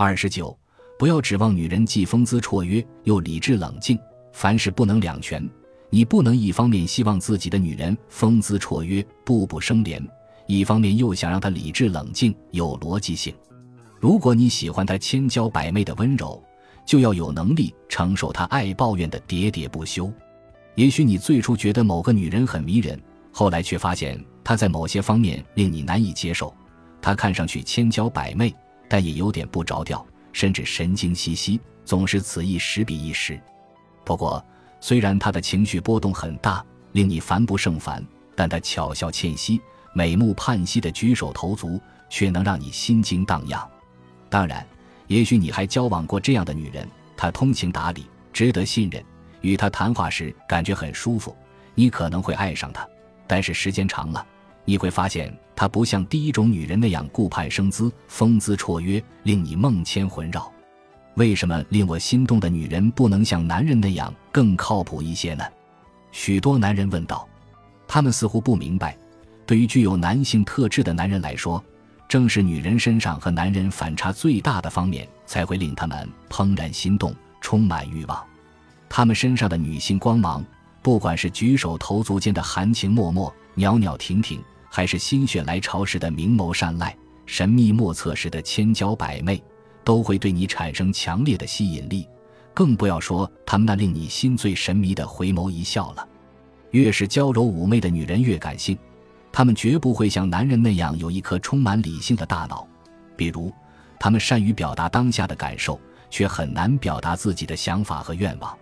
二十九，不要指望女人既风姿绰约又理智冷静，凡事不能两全。你不能一方面希望自己的女人风姿绰约、步步生莲，一方面又想让她理智冷静、有逻辑性。如果你喜欢她千娇百媚的温柔，就要有能力承受她爱抱怨的喋喋不休。也许你最初觉得某个女人很迷人，后来却发现她在某些方面令你难以接受。她看上去千娇百媚，但也有点不着调，甚至神经兮兮，总是此一时彼一时。不过，虽然他的情绪波动很大，令你烦不胜烦，但他巧笑倩兮、美目盼兮的举手投足，却能让你心惊荡漾。当然，也许你还交往过这样的女人，她通情达理，值得信任，与她谈话时感觉很舒服，你可能会爱上她。但是时间长了，你会发现她不像第一种女人那样顾盼生姿、风姿绰约，令你梦牵魂绕。为什么令我心动的女人不能像男人那样更靠谱一些呢？许多男人问道。他们似乎不明白，对于具有男性特质的男人来说，正是女人身上和男人反差最大的方面，才会令他们怦然心动，充满欲望。他们身上的女性光芒，不管是举手投足间的含情脉脉、袅袅婷婷，还是心血来潮时的明眸善睐、神秘莫测时的千娇百媚。都会对你产生强烈的吸引力，更不要说他们那令你心醉神迷的回眸一笑了。越是娇柔妩媚的女人越感性，她们绝不会像男人那样有一颗充满理性的大脑。比如，她们善于表达当下的感受，却很难表达自己的想法和愿望。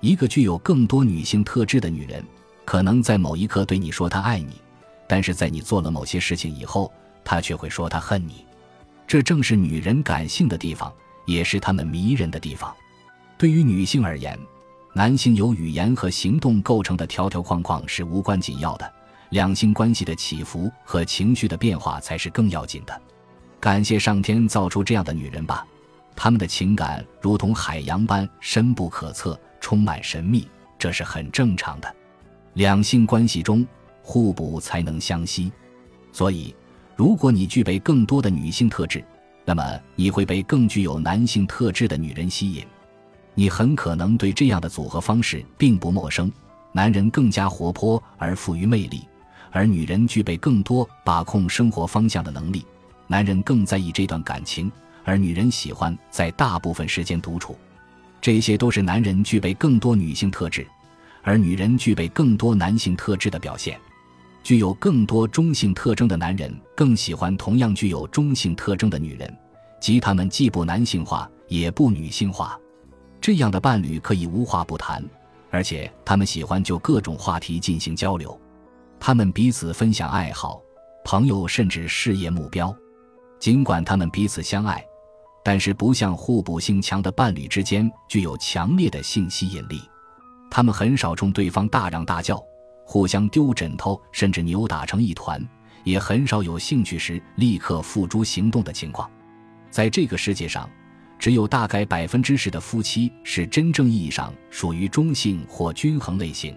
一个具有更多女性特质的女人，可能在某一刻对你说她爱你，但是在你做了某些事情以后，她却会说她恨你。这正是女人感性的地方，也是她们迷人的地方。对于女性而言，男性由语言和行动构成的条条框框是无关紧要的，两性关系的起伏和情绪的变化才是更要紧的。感谢上天造出这样的女人吧，她们的情感如同海洋般深不可测，充满神秘，这是很正常的。两性关系中互补才能相吸，所以。如果你具备更多的女性特质，那么你会被更具有男性特质的女人吸引。你很可能对这样的组合方式并不陌生。男人更加活泼而富于魅力，而女人具备更多把控生活方向的能力。男人更在意这段感情，而女人喜欢在大部分时间独处。这些都是男人具备更多女性特质，而女人具备更多男性特质的表现。具有更多中性特征的男人更喜欢同样具有中性特征的女人，即他们既不男性化也不女性化。这样的伴侣可以无话不谈，而且他们喜欢就各种话题进行交流。他们彼此分享爱好、朋友甚至事业目标。尽管他们彼此相爱，但是不像互补性强的伴侣之间具有强烈的性吸引力。他们很少冲对方大嚷大叫。互相丢枕头，甚至扭打成一团，也很少有兴趣时立刻付诸行动的情况。在这个世界上，只有大概百分之十的夫妻是真正意义上属于中性或均衡类型，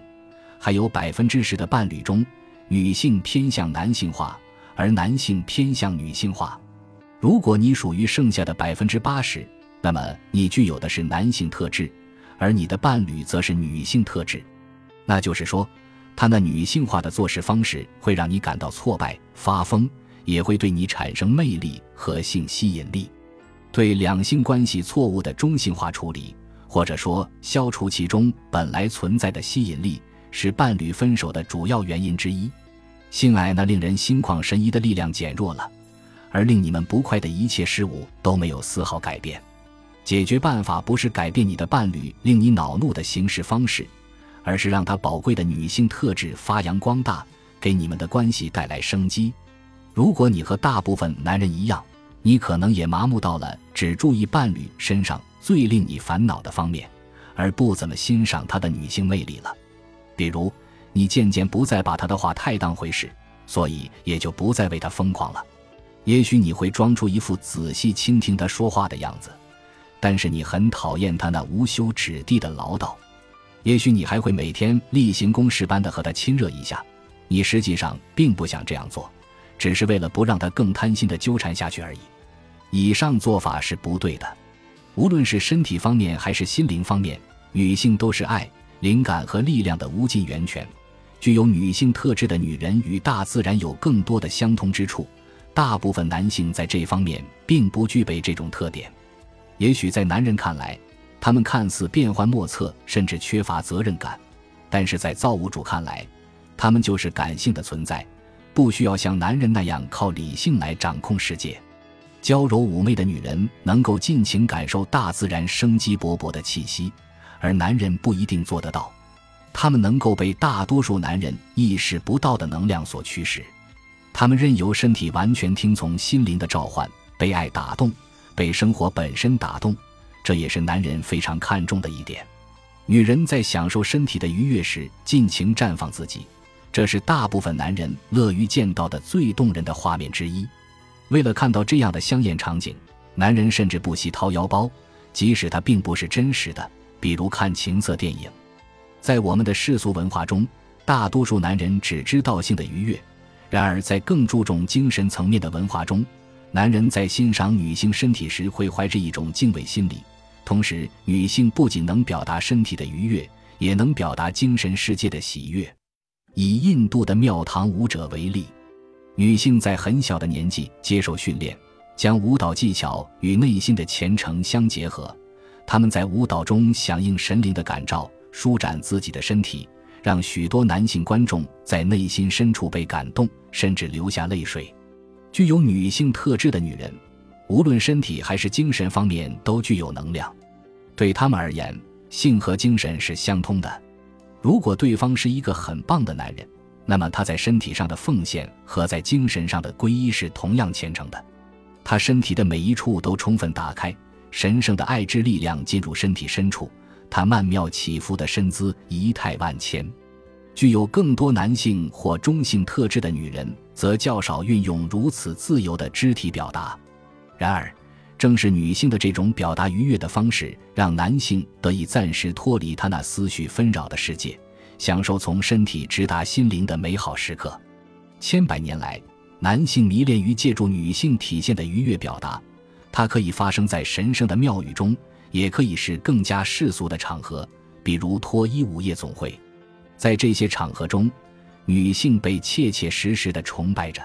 还有百分之十的伴侣中，女性偏向男性化，而男性偏向女性化。如果你属于剩下的百分之八十，那么你具有的是男性特质，而你的伴侣则是女性特质。那就是说。他那女性化的做事方式会让你感到挫败、发疯，也会对你产生魅力和性吸引力。对两性关系错误的中性化处理，或者说消除其中本来存在的吸引力，是伴侣分手的主要原因之一。性爱那令人心旷神怡的力量减弱了，而令你们不快的一切事物都没有丝毫改变。解决办法不是改变你的伴侣令你恼怒的行事方式。而是让他宝贵的女性特质发扬光大，给你们的关系带来生机。如果你和大部分男人一样，你可能也麻木到了只注意伴侣身上最令你烦恼的方面，而不怎么欣赏他的女性魅力了。比如，你渐渐不再把他的话太当回事，所以也就不再为他疯狂了。也许你会装出一副仔细倾听他说话的样子，但是你很讨厌他那无休止地的唠叨。也许你还会每天例行公事般的和他亲热一下，你实际上并不想这样做，只是为了不让他更贪心的纠缠下去而已。以上做法是不对的。无论是身体方面还是心灵方面，女性都是爱、灵感和力量的无尽源泉。具有女性特质的女人与大自然有更多的相通之处，大部分男性在这方面并不具备这种特点。也许在男人看来，他们看似变幻莫测，甚至缺乏责任感；但是在造物主看来，他们就是感性的存在，不需要像男人那样靠理性来掌控世界。娇柔妩媚的女人能够尽情感受大自然生机勃勃的气息，而男人不一定做得到。他们能够被大多数男人意识不到的能量所驱使，他们任由身体完全听从心灵的召唤，被爱打动，被生活本身打动，这也是男人非常看重的一点。女人在享受身体的愉悦时尽情绽放自己，这是大部分男人乐于见到的最动人的画面之一。为了看到这样的香艳场景，男人甚至不惜掏腰包，即使它并不是真实的，比如看情色电影。在我们的世俗文化中，大多数男人只知道性的愉悦；然而，在更注重精神层面的文化中，男人在欣赏女性身体时会怀着一种敬畏心理。同时，女性不仅能表达身体的愉悦，也能表达精神世界的喜悦。以印度的庙堂舞者为例，女性在很小的年纪接受训练，将舞蹈技巧与内心的虔诚相结合。她们在舞蹈中响应神灵的感召。舒展自己的身体，让许多男性观众在内心深处被感动，甚至流下泪水。具有女性特质的女人，无论身体还是精神方面都具有能量。对他们而言，性和精神是相通的。如果对方是一个很棒的男人，那么他在身体上的奉献和在精神上的皈依是同样虔诚的。他身体的每一处都充分打开，神圣的爱之力量进入身体深处。他曼妙起伏的身姿仪态万千，具有更多男性或中性特质的女人则较少运用如此自由的肢体表达。然而，正是女性的这种表达愉悦的方式，让男性得以暂时脱离他那思绪纷扰的世界，享受从身体直达心灵的美好时刻。千百年来，男性迷恋于借助女性体现的愉悦表达，它可以发生在神圣的庙宇中。也可以是更加世俗的场合，比如脱衣舞夜总会。在这些场合中，女性被切切实实的崇拜着，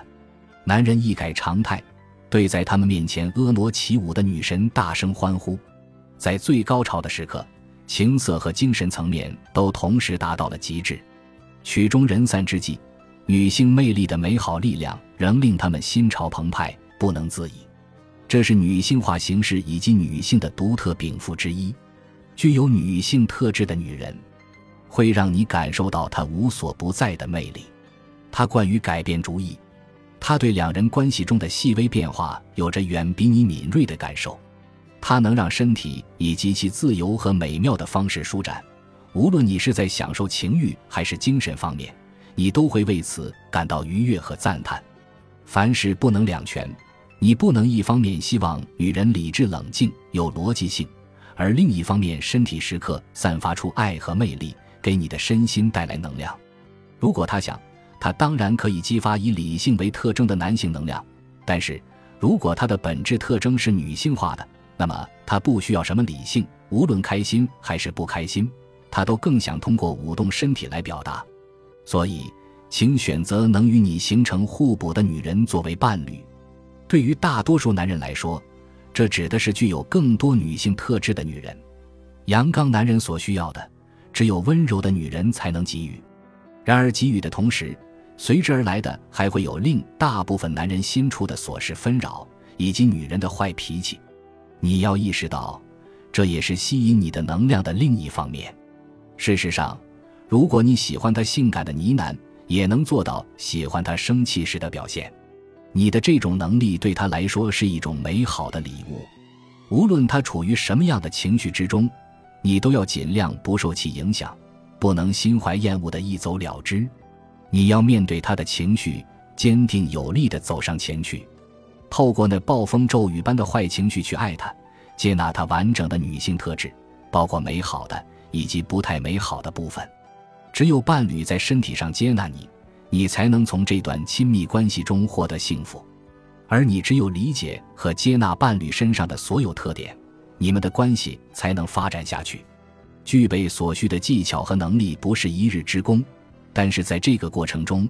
男人一改常态，对在他们面前婀娜起舞的女神大声欢呼。在最高潮的时刻，情色和精神层面都同时达到了极致。曲终人散之际，女性魅力的美好力量仍令他们心潮澎湃，不能自已。这是女性化形式以及女性的独特禀赋之一。具有女性特质的女人，会让你感受到她无所不在的魅力。她惯于改变主意，他对两人关系中的细微变化有着远比你敏锐的感受。她能让身体以极其自由和美妙的方式舒展，无论你是在享受情欲还是精神方面，你都会为此感到愉悦和赞叹。凡事不能两全。你不能一方面希望女人理智冷静有逻辑性，而另一方面身体时刻散发出爱和魅力，给你的身心带来能量。如果他想，他当然可以激发以理性为特征的男性能量；但是如果他的本质特征是女性化的，那么他不需要什么理性，无论开心还是不开心，他都更想通过舞动身体来表达。所以，请选择能与你形成互补的女人作为伴侣。对于大多数男人来说，这指的是具有更多女性特质的女人。阳刚男人所需要的，只有温柔的女人才能给予。然而，给予的同时，随之而来的还会有令大部分男人心处的琐事纷扰，以及女人的坏脾气。你要意识到，这也是吸引你的能量的另一方面。事实上，如果你喜欢他性感的呢喃，也能做到喜欢他生气时的表现。你的这种能力对他来说是一种美好的礼物，无论他处于什么样的情绪之中，你都要尽量不受其影响，不能心怀厌恶的一走了之。你要面对他的情绪，坚定有力的走上前去，透过那暴风骤雨般的坏情绪去爱他，接纳他完整的女性特质，包括美好的以及不太美好的部分。只有伴侣在身体上接纳你。你才能从这段亲密关系中获得幸福，而你只有理解和接纳伴侣身上的所有特点，你们的关系才能发展下去。具备所需的技巧和能力不是一日之功，但是在这个过程中，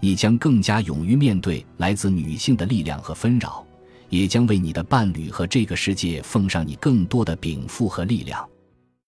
你将更加勇于面对来自女性的力量和纷扰，也将为你的伴侣和这个世界奉上你更多的禀赋和力量。